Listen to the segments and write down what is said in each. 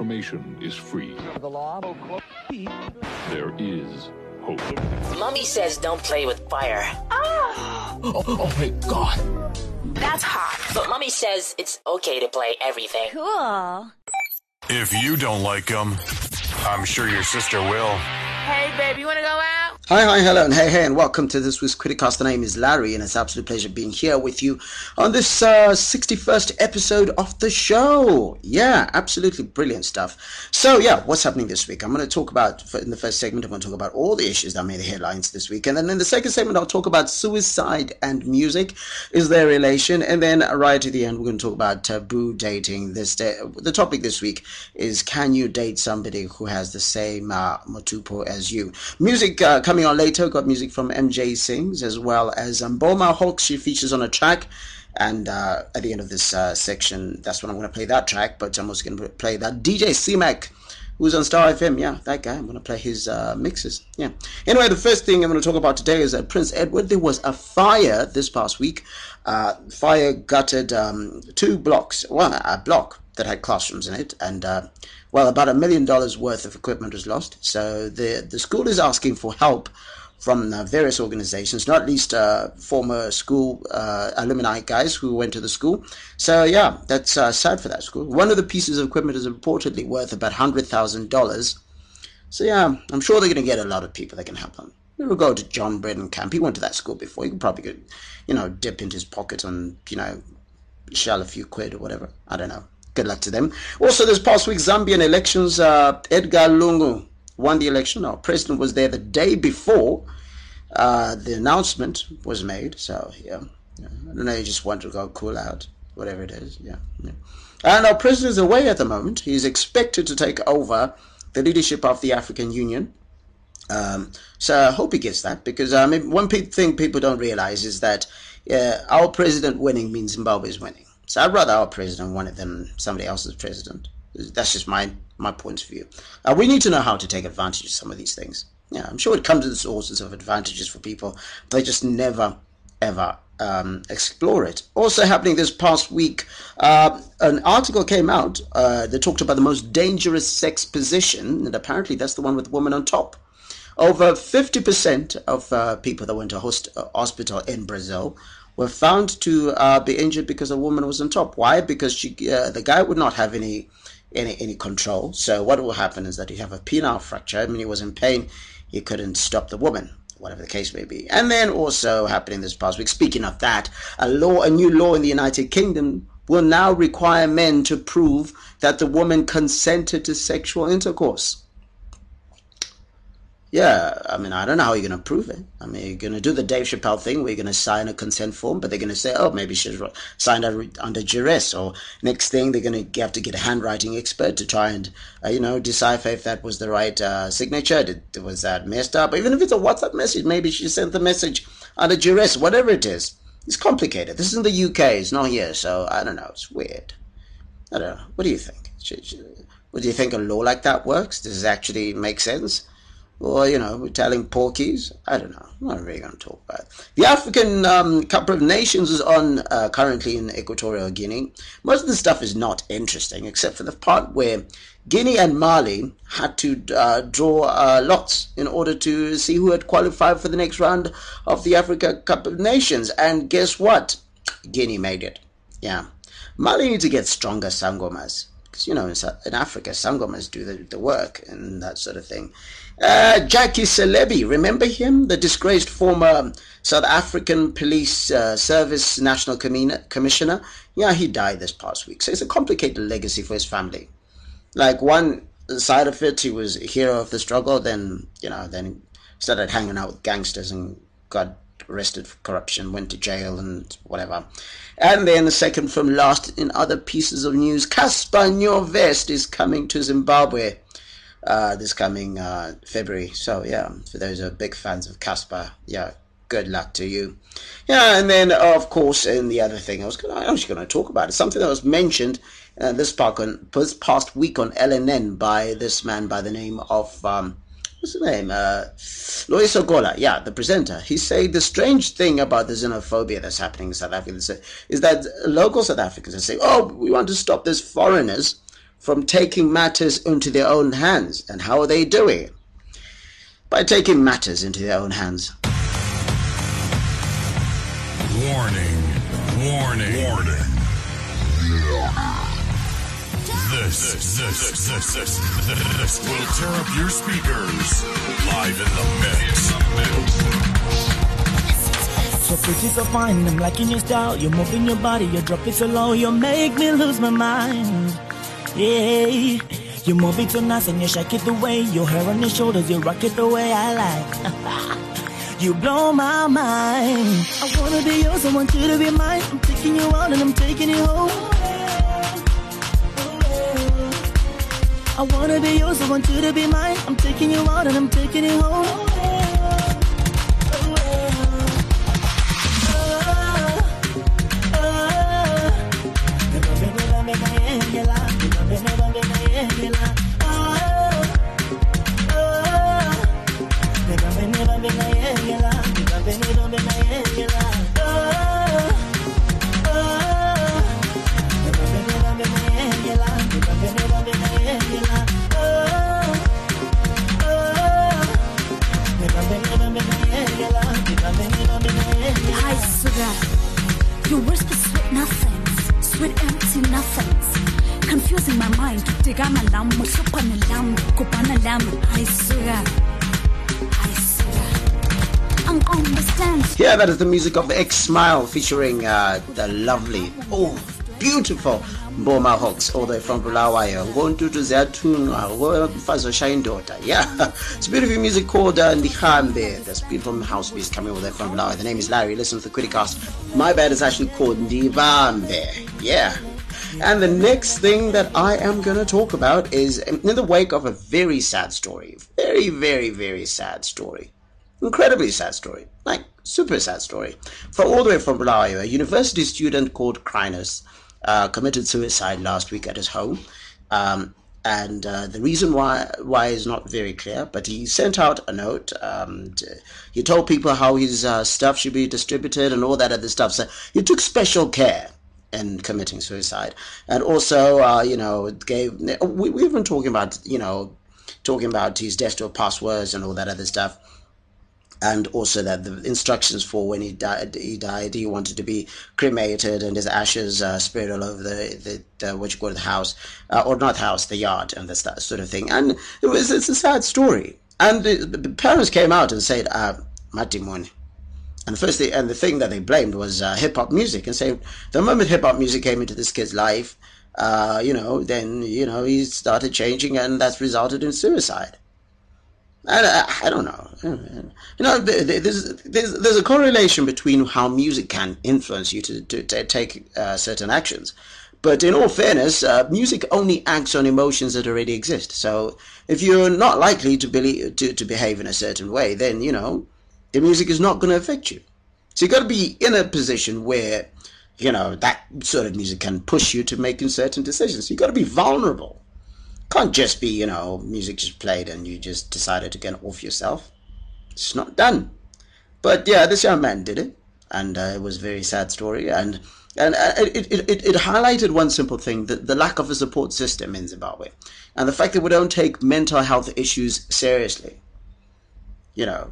information is free. The law. There is hope. Mummy says don't play with fire. Oh, oh, oh my god. That's hot. But Mummy says it's okay to play everything. Cool. If you don't like them, I'm sure your sister will. Hey, babe, you want to go out? Hi, hi, hello, and hey, hey, and welcome to this week's Criticast. The name is Larry, and it's an absolute pleasure being here with you on this uh, 61st episode of the show. Yeah, absolutely brilliant stuff. So, yeah, what's happening this week? I'm going to talk about, in the first segment, I'm going to talk about all the issues that made the headlines this week. And then in the second segment, I'll talk about suicide and music. Is there a relation? And then right at the end, we're going to talk about taboo dating. This day, The topic this week is can you date somebody who has the same uh, mutupo as you? Music uh, coming on later, got music from MJ Sings as well as um, Boma Hawks. She features on a track. And uh, at the end of this uh, section, that's when I'm going to play that track. But I'm also going to play that DJ C-Mac, who's on Star FM. Yeah, that guy. I'm going to play his uh, mixes. Yeah. Anyway, the first thing I'm going to talk about today is that Prince Edward. There was a fire this past week. Uh, fire gutted um, two blocks, well, a block that had classrooms in it, and uh, well, about a million dollars worth of equipment was lost. So the the school is asking for help from uh, various organizations, not least uh, former school uh, alumni guys who went to the school. So yeah, that's uh, sad for that school. One of the pieces of equipment is reportedly worth about hundred thousand dollars. So yeah, I'm sure they're going to get a lot of people that can help them. We'll go to John Bredenkamp. He went to that school before. He could probably, you know, dip into his pocket and you know, shell a few quid or whatever. I don't know. Good luck to them. Also, this past week, Zambian elections, uh, Edgar Lungu won the election. Our president was there the day before uh, the announcement was made. So, yeah. yeah. I don't know, you just want to go cool out, whatever it is. Yeah. yeah. And our president is away at the moment. He's expected to take over the leadership of the African Union. Um, so I hope he gets that because um, one thing people don't realize is that uh, our president winning means Zimbabwe is winning. So I'd rather our president win it than somebody else's president. That's just my my point of view. Uh, we need to know how to take advantage of some of these things. Yeah, I'm sure it comes with all sorts of advantages for people. They just never ever um, explore it. Also happening this past week, uh, an article came out uh, that talked about the most dangerous sex position, and apparently that's the one with the woman on top. Over 50% of uh, people that went to host, uh, hospital in Brazil were found to uh, be injured because a woman was on top. Why? Because she, uh, the guy would not have any, any any control. So what will happen is that you have a penile fracture. I mean, he was in pain. He couldn't stop the woman whatever the case may be. And then also happening this past week, speaking of that, a law, a new law in the United Kingdom will now require men to prove that the woman consented to sexual intercourse. Yeah, I mean, I don't know how you're going to prove it. I mean, you're going to do the Dave Chappelle thing where you're going to sign a consent form, but they're going to say, oh, maybe she's signed under duress. Or next thing, they're going to have to get a handwriting expert to try and, uh, you know, decipher if that was the right uh, signature. Did, was that messed up? Even if it's a WhatsApp message, maybe she sent the message under duress, whatever it is. It's complicated. This is in the UK, it's not here, so I don't know. It's weird. I don't know. What do you think? Should, should, what do you think a law like that works? Does it actually make sense? Or you know, we're telling porkies. I don't know. I'm not really going to talk about it. The African um, Cup of Nations is on uh, currently in Equatorial Guinea. Most of the stuff is not interesting, except for the part where Guinea and Mali had to uh, draw uh, lots in order to see who had qualified for the next round of the Africa Cup of Nations. And guess what? Guinea made it. Yeah. Mali need to get stronger sangomas. Because, you know, in, in Africa, sangomas do the, the work and that sort of thing. Uh, Jackie Selebi, remember him? The disgraced former South African Police uh, Service National Commissioner? Yeah, he died this past week. So it's a complicated legacy for his family. Like one side of it, he was a hero of the struggle. Then, you know, then started hanging out with gangsters and got arrested for corruption, went to jail and whatever. And then the second from last in other pieces of news, Cassper Nyovest is coming to Zimbabwe uh, this coming uh, February. So yeah, for those who are big fans of Cassper, yeah, good luck to you. Yeah, and then of course, and the other thing I was gonna, I was going to talk about is something that was mentioned uh, this, on, this past week on LNN by this man by the name of. Um, what's the name? Uh, Loyiso Gola, yeah, the presenter. He said the strange thing about the xenophobia that's happening in South Africa is that local South Africans are saying, oh, we want to stop these foreigners from taking matters into their own hands. And how are they doing it? By taking matters into their own hands. Warning. Warning. Warning. This, this, this, this, this, this will tear up your speakers. Live in the mix. So pretty, so fine, I'm liking your style. You're moving your body, you drop it so low, you make me lose my mind. Yeah, you move it so nice and you shake it the way. Your hair on your shoulders, you rock it the way I like. you blow my mind. I wanna be yours, I want you to be mine. I'm taking you out and I'm taking you home. I wanna be yours, I want you to be mine. I'm taking you out and I'm taking you home. Sweet nothings, sweet empty nothings, confusing my mind. Yeah, that is the music of X Smile featuring uh, the lovely, oh, beautiful Mboma Hawks, all the way from Bulawayo. Ngontutu ziyathunqa, umfazi oshaya indoda. Yeah, it's beautiful music called uh, Ndihambe. That's beautiful house beats coming all the from Bulawayo. The name is Larry. Listen to the Criticast. My band is actually called Ndivambe. Yeah. And the next thing that I am going to talk about is in the wake of a very sad story. Very, very, very sad story. Incredibly sad story. Like, super sad story. From all the way from Bulawayo, a university student called Krinus uh, committed suicide last week at his home. Um, and uh, the reason why why is not very clear, but he sent out a note. Um, he told people how his uh, stuff should be distributed and all that other stuff. So he took special care in committing suicide, and also, uh, you know, gave. We, we've been talking about, you know, talking about his desktop passwords and all that other stuff and also that the instructions for when he died, he died, he wanted to be cremated and his ashes uh, spread all over the, the, what you call the house, uh, or not house, the yard, and this that sort of thing. And it was it's a sad story. And the, the parents came out and said, uh, Matimone. And the first thing, and the thing that they blamed was uh, hip hop music, and say the moment hip hop music came into this kid's life, uh, you know, then you know he started changing, and that's resulted in suicide. I, I, don't know. You know, there's, there's, there's a correlation between how music can influence you to, to, to take uh, certain actions. But in all fairness, uh, music only acts on emotions that already exist. So if you're not likely to, believe, to, to behave in a certain way, then, you know, the music is not going to affect you. So you've got to be in a position where, you know, that sort of music can push you to making certain decisions. You've got to be vulnerable. Can't just be, you know, music just played and you just decided to get off yourself. It's not done. But yeah, this young man did it, and uh, it was a very sad story. And and uh, it, it, it, it highlighted one simple thing: the, the lack of a support system in Zimbabwe, and the fact that we don't take mental health issues seriously. You know,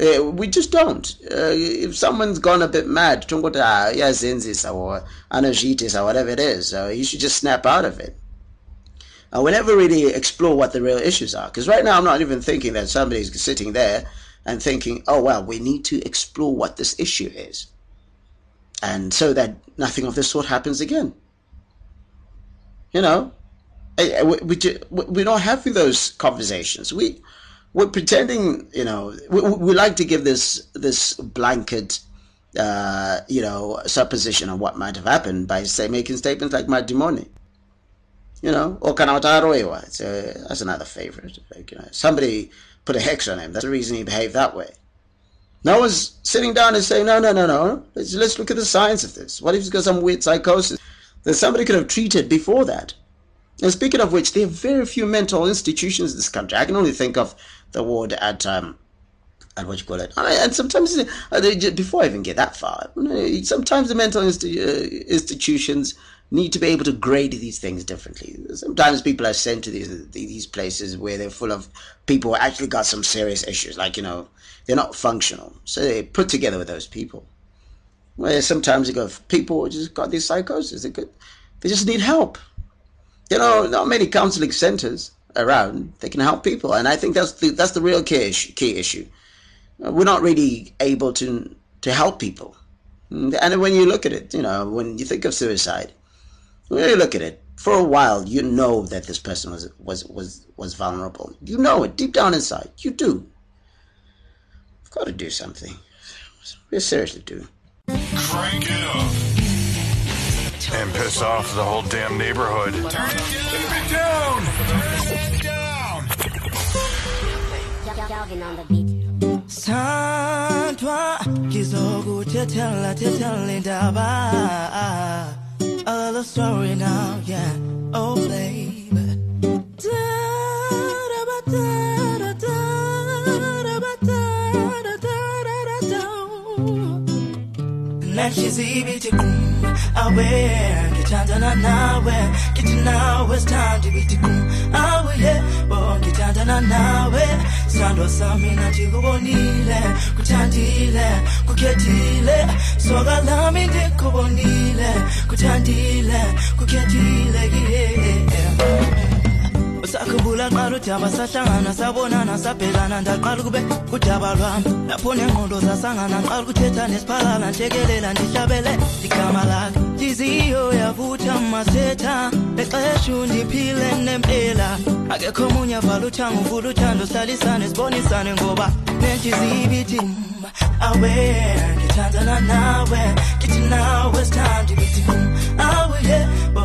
uh, we just don't. Uh, if someone's gone a bit mad, or whatever it is, uh, you should just snap out of it. We never really explore what the real issues are. Because right now, I'm not even thinking that somebody's sitting there and thinking, oh, well, we need to explore what this issue is. And so that nothing of this sort happens again. You know, we, we, we're not having those conversations. We, we're pretending, you know, we, we like to give this, this blanket, uh, you know, supposition of what might have happened by say, making statements like Madimoni you know, or Kanawataroiwa. It's a, that's another favorite. Like, you know, somebody put a hex on him. That's the reason he behaved that way. No one's sitting down and saying, no, no, no, no. Let's, let's look at the science of this. What if he's got some weird psychosis that somebody could have treated before that? And speaking of which, there are very few mental institutions in this country. I can only think of the ward at um, and what you call it. And sometimes, uh, before I even get that far, sometimes the mental uh, institutions need to be able to grade these things differently. Sometimes people are sent to these these places where they're full of people who actually got some serious issues, like you know they're not functional, so they put together with those people. Where sometimes you go, people just got these psychosis, they could, they just need help. You know, not many counseling centers around they can help people, and I think that's the that's the real key issue. Key issue. We're not really able to to help people, and when you look at it, you know, when you think of suicide you look at it, for a while you know that this person was was was was vulnerable. You know it deep down inside. You do. You've got to do something. We seriously do. Crank it up. And piss off the whole damn neighborhood. Turn it down! Turn it down! Santwa kizogu tetela tetela daba a little story now, yeah. Oh, baby. Nachizibi tikum awe kitandana nawe kiti nawe stand bitikum awe bo kitandana nawe. Sando sami na chikubonile kutandile kuketile soga lami ndikubonile kutandile kuketile qala udaba sahlangana sabonana sabhekana ndaqala kube udaba lwami. Lapho nengqondo zasangana ngiqala ukuthetha nesiphalala nhlekelela ndihlabele igama lakhe nhliziyo yavutha masetha lexesha undiphile nempela. Akekho omunye avala uthanga uvula uthando sihlalisane sibonisane ngoba nenhliziyo ibithi mm, awe ngithandana nawe ngithi nawe sithanda ibithi mm, awe ye bo ngithandana nawe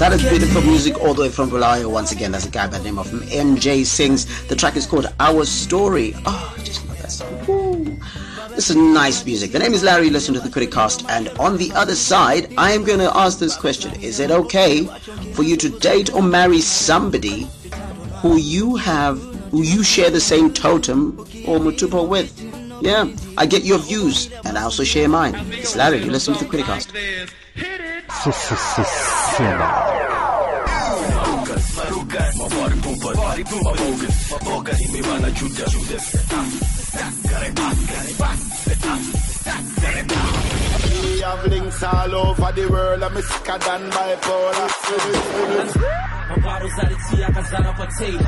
That is beautiful music all the way from Bulawayo. Once again, that's a guy by the name of MJ Sings. The track is called Our Story. Oh, I just love that song. Woo. This is nice music. The name is Larry. Listen to the Criticast. And on the other side, I am going to ask this question. Is it okay for you to date or marry somebody who you have, who you share the same totem or mutupo with? Yeah, I get your views, and I also share mine. It's Larry, you listen to the Criticast. All over the world, I'm sicker than bipolar. My bottles out of tea, I got a.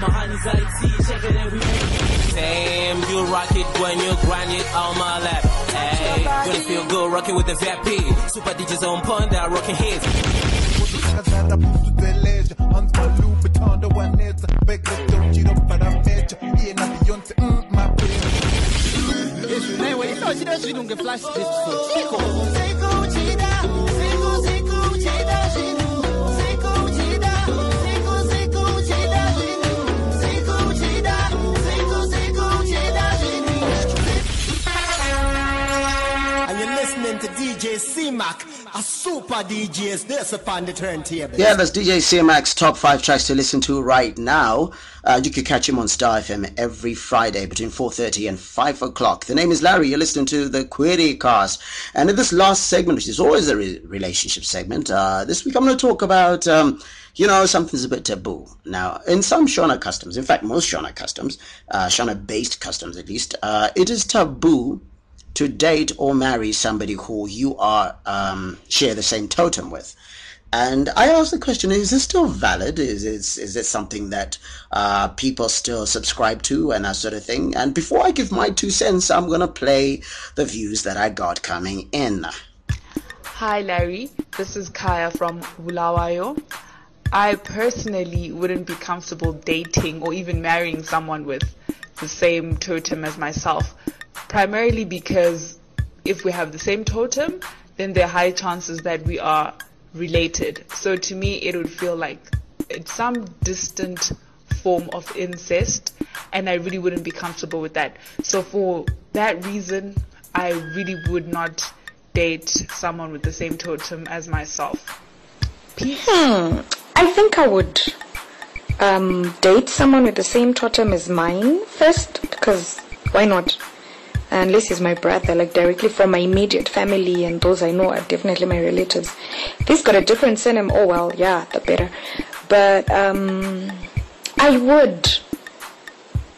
My out of tea, every day. You rock it when you grind it on my lap. Hey, it feel good, rocking with the VIP. Super DJs on point, that rocking hits. My. Anyway, you know, she does, get flash this so Chico. Chico, Chida, Chico, C-Mac, a super DJs this upon the turntable. Yeah, that's DJ C-Mac's top five tracks to listen to right now. Uh, you can catch him on Star FM every Friday between 4.30 and 5 o'clock. The name is Larry. You're listening to the Criticast. And in this last segment, which is always a re- relationship segment, uh, this week I'm going to talk about... Um, you know, something's a bit taboo. Now, in some Shona customs, in fact, most Shona customs, uh, Shona based customs at least, uh, it is taboo to date or marry somebody who you are um, share the same totem with. And I asked the question: Is this still valid? Is is is it something that uh, people still subscribe to and that sort of thing? And before I give my two cents, I'm gonna play the views that I got coming in. Hi, Larry. This is Kaya from Bulawayo. I personally wouldn't be comfortable dating or even marrying someone with the same totem as myself primarily because if we have the same totem, then there are high chances that we are related. So to me, it would feel like it's some distant form of incest, and I really wouldn't be comfortable with that. So for that reason, I really would not date someone with the same totem as myself. Peace. Hmm. I think I would um, date someone with the same totem as mine first, because why not? unless he's my brother, like directly for my immediate family and those I know are definitely my relatives. If he's got a different surname, oh well, yeah, the better. But um, I would,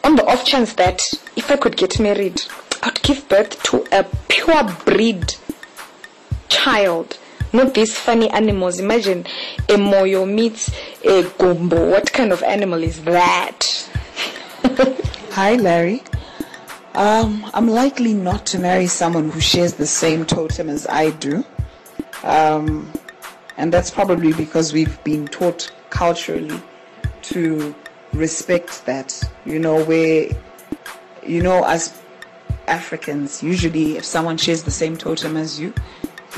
on the off chance that if I could get married, I'd give birth to a pure breed child. Not these funny animals. Imagine a moyo meets a gombo. What kind of animal is that? Hi, Larry. Um, I'm likely not to marry someone who shares the same totem as I do. Um, and that's probably because we've been taught culturally to respect that. You know, where, you know, as Africans, usually if someone shares the same totem as you,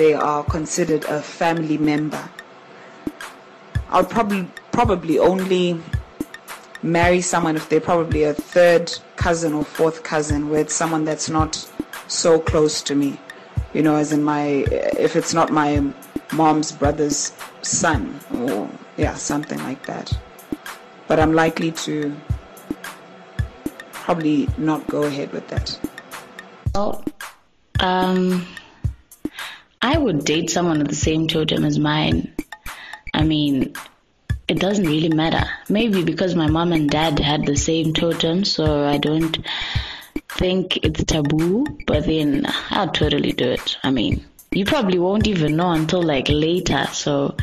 they are considered a family member. I'll probably probably only marry someone if they're probably a third cousin or fourth cousin with someone that's not so close to me. You know, as in my if it's not my mom's brother's son or yeah, something like that. But I'm likely to probably not go ahead with that. Oh, um, I would date someone with the same totem as mine. I mean, it doesn't really matter. Maybe because my mom and dad had the same totem, so I don't think it's taboo, but then I'll totally do it. I mean, you probably won't even know until like later, so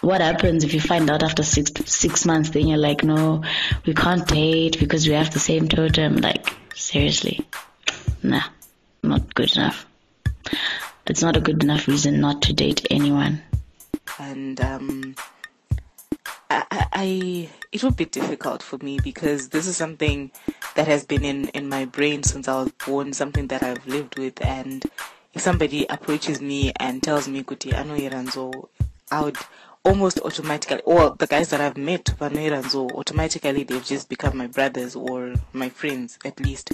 what happens if you find out after six six months then you're like no we can't date because we have the same totem like seriously nah not good enough it's not a good enough reason not to date anyone. And um, I, I, it would be difficult for me because this is something that has been in, in my brain since I was born, something that I've lived with. And if somebody approaches me and tells me, Kuti, ano iranzo, I would almost automatically, or the guys that I've met, Vanoiranzo, automatically they've just become my brothers or my friends at least.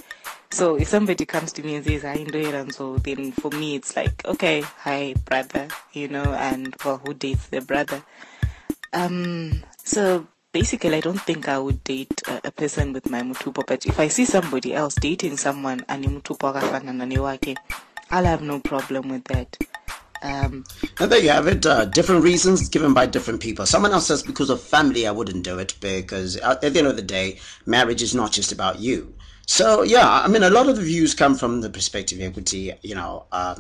So if somebody comes to me and says, I enjoy it, and so then for me it's like, okay, hi, brother, you know, and well, who dates their brother? Um, so basically, I don't think I would date a, a person with my mutupo, but if I see somebody else dating someone and mutupo I'll have no problem with that. Um, and there you have it. Uh, different reasons given by different people. Someone else says because of family, I wouldn't do it because at the end of the day, marriage is not just about you. So yeah, I mean, a lot of the views come from the perspective of equity. You know, uh,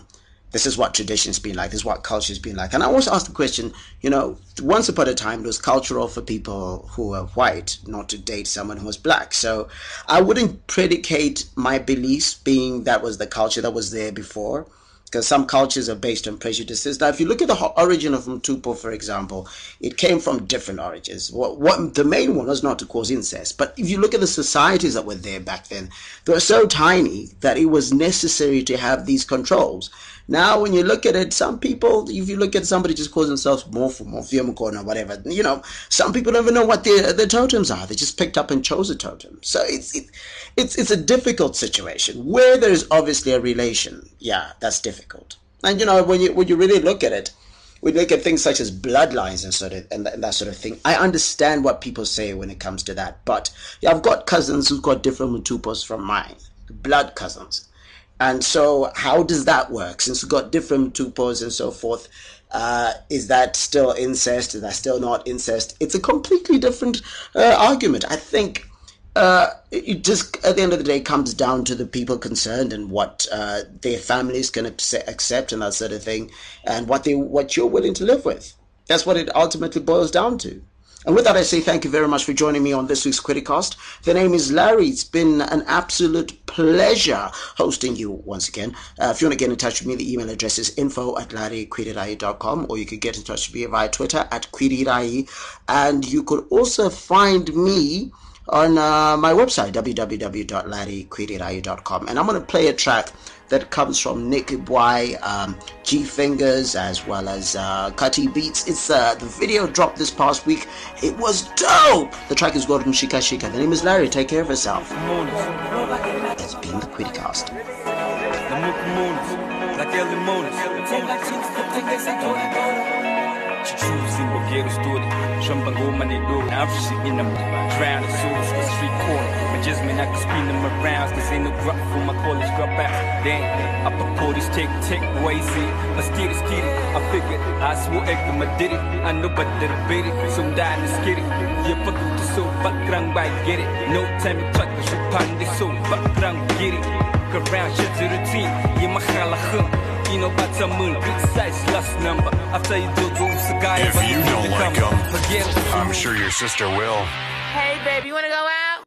this is what tradition's been like. This is what culture's been like. And I always ask the question. You know, once upon a time, it was cultural for people who were white not to date someone who was black. So I wouldn't predicate my beliefs being that was the culture that was there before because some cultures are based on prejudices. Now, if you look at the origin of Mtupo, for example, it came from different origins. What, what, the main one was not to cause incest, but if you look at the societies that were there back then, they were so tiny that it was necessary to have these controls. Now, when you look at it, some people, if you look at somebody just calls themselves Morpho, Morphiumcon or whatever, you know, some people don't even know what their, their totems are. They just picked up and chose a totem. So it's, it, it's, it's a difficult situation. Where there's obviously a relation, yeah, that's difficult. And, you know, when you, when you really look at it, we look at things such as bloodlines and sort of and that, and that, sort of thing. I understand what people say when it comes to that, but yeah, I've got cousins who've got different mutupos from mine, blood cousins. And so, how does that work? Since we've got different tupos and so forth, uh, is that still incest? Is that still not incest? It's a completely different uh, argument. I think uh, it just, at the end of the day, comes down to the people concerned and what uh, their families can accept and that sort of thing, and what they what you're willing to live with. That's what it ultimately boils down to. And with that, I say thank you very much for joining me on this week's Criticast. The name is Larry. It's been an absolute pleasure hosting you once again. Uh, if you want to get in touch with me, the email address is info at larrykwirirai.com or you could get in touch with me via Twitter at kwirirai. And you could also find me on uh, my website, www.larrykwirirai.com. And I'm going to play a track that comes from Nick Boy, um, G Fingers, as well as uh, Cutty Beats. It's uh, the video dropped this past week. It was dope. The track is called Shika Shika. The name is Larry. Take care of yourself. It's been the Criticast. get a story. Shumba go money do, I'm shitting them. Drown the souls for street corner. My just I can spin them around, cause ain't no grub for my college dropout. Then, I put police take, take, it. I steer it, steer it. I figured, I swore I did it. I know but did it, beat it. So I'm dying to skid it. Yeah, put the so fuck rang by get it. No time to cut the shit pan this so fuck rang get it. Around shit to the team, yeah, my halachum. You know about some moon, big size last number. After you do those guy, If you don't like them, I'm sure your sister will. Hey, baby, you wanna go